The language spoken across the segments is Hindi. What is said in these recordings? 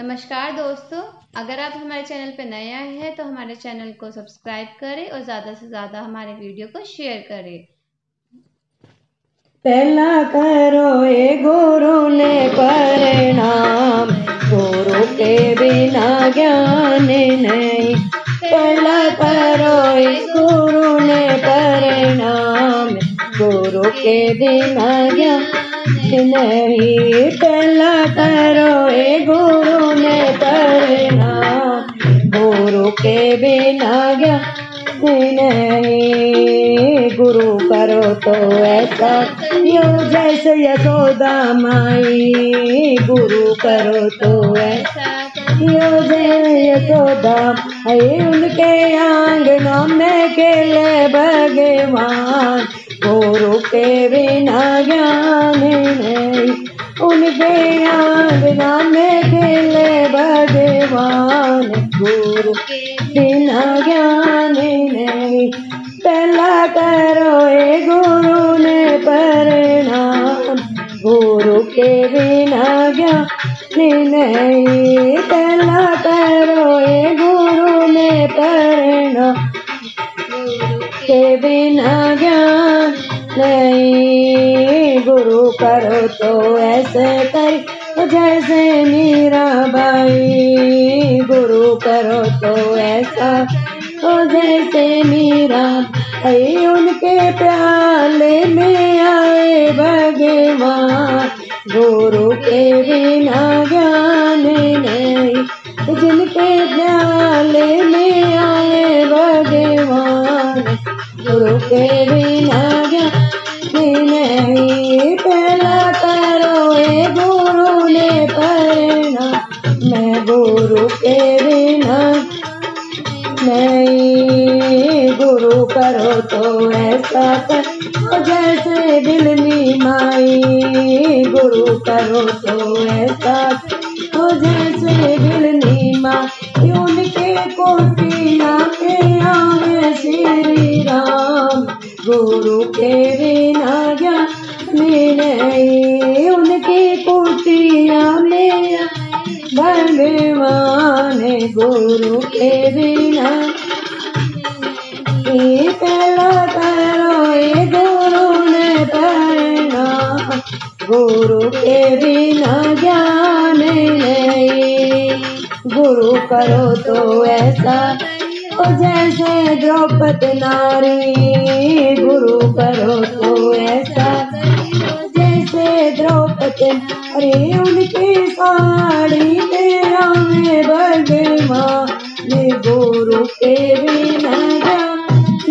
नमस्कार दोस्तों, अगर आप हमारे चैनल पर नए आए हैं तो हमारे चैनल को सब्सक्राइब करें और ज़्यादा से ज़्यादा हमारे वीडियो को शेयर करें। पहला करो ए गुरु ने परिणाम, गुरु के बिना ज्ञान नहीं। पहला करो ए गुरु ने परिणाम, गुरु के बिना ज्ञान नहीं। पहला करो के बिना ज्ञान नहीं गुरु करो तो ऐसा यो जैसे यशोदा माई। गुरु करो तो ऐसा यो जय यशोदा माई। उनके आंगनों में खेले भगवान। गुरु के बिना ज्ञान नहीं। उनके आंगना में खेले भगवान। गुरु के बिना ज्ञान नहीं। पहला करो ए गुरु ने परिणाम। गुरु के बिना ज्ञान नहीं। पहला करो ए गुरु ने परिणाम। के बिना ज्ञान नहीं। गुरु करो तो ऐसे कर। जैसे मीरा गुरु तो ऐसा ओ जैसे मीरा भाई उनके प्याले में आए भगवान। गुरु के बिना गुरु करो तो ऐसा कर। जैसे बिलनी माई, गुरु करो तो ऐसा तो जैसे बिलनी माई, उनके कोटिया के आवे श्री राम। गुरु के बिना ज्ञान नहीं, उनके कुटिया में भगवान गुरु के बिना। गुरु के बिना ज्ञान नहीं। गुरु करो तो ऐसा ओ जैसे द्रौपदी नारी। गुरु करो तो ऐसा जैसे द्रौपदी अरे उनकी साड़ी तेरा में भगवान गुरु के बिना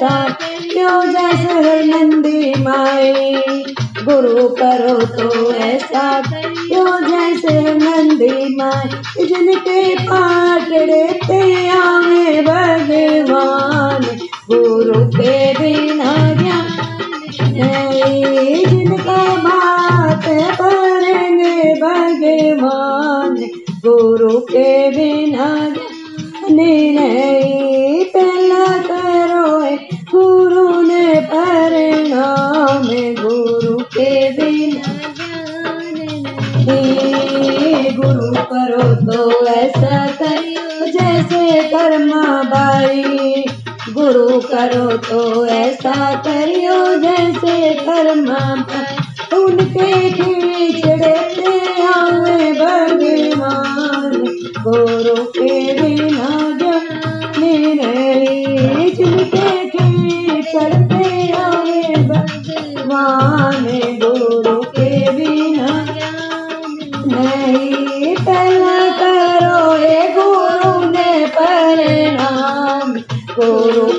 ऐसा क्यों जैसे नंदी माई। गुरु करो तो ऐसा क्यों जैसे नंदी माई। जिनके पाटड़े पे आवे भगवान, गुरु के बिना जिनका बात करेंगे भगवान, गुरु के बिना नहीं। गुरु करो तो ऐसा करियो जैसे कर्मा बाई गुरु करो तो ऐसा करियो जैसे कर्मा उनके खींचड़े पे आवे भगवान गुरु के बिना नहीं जिनके खींचड़ आवे भगवान परिणाम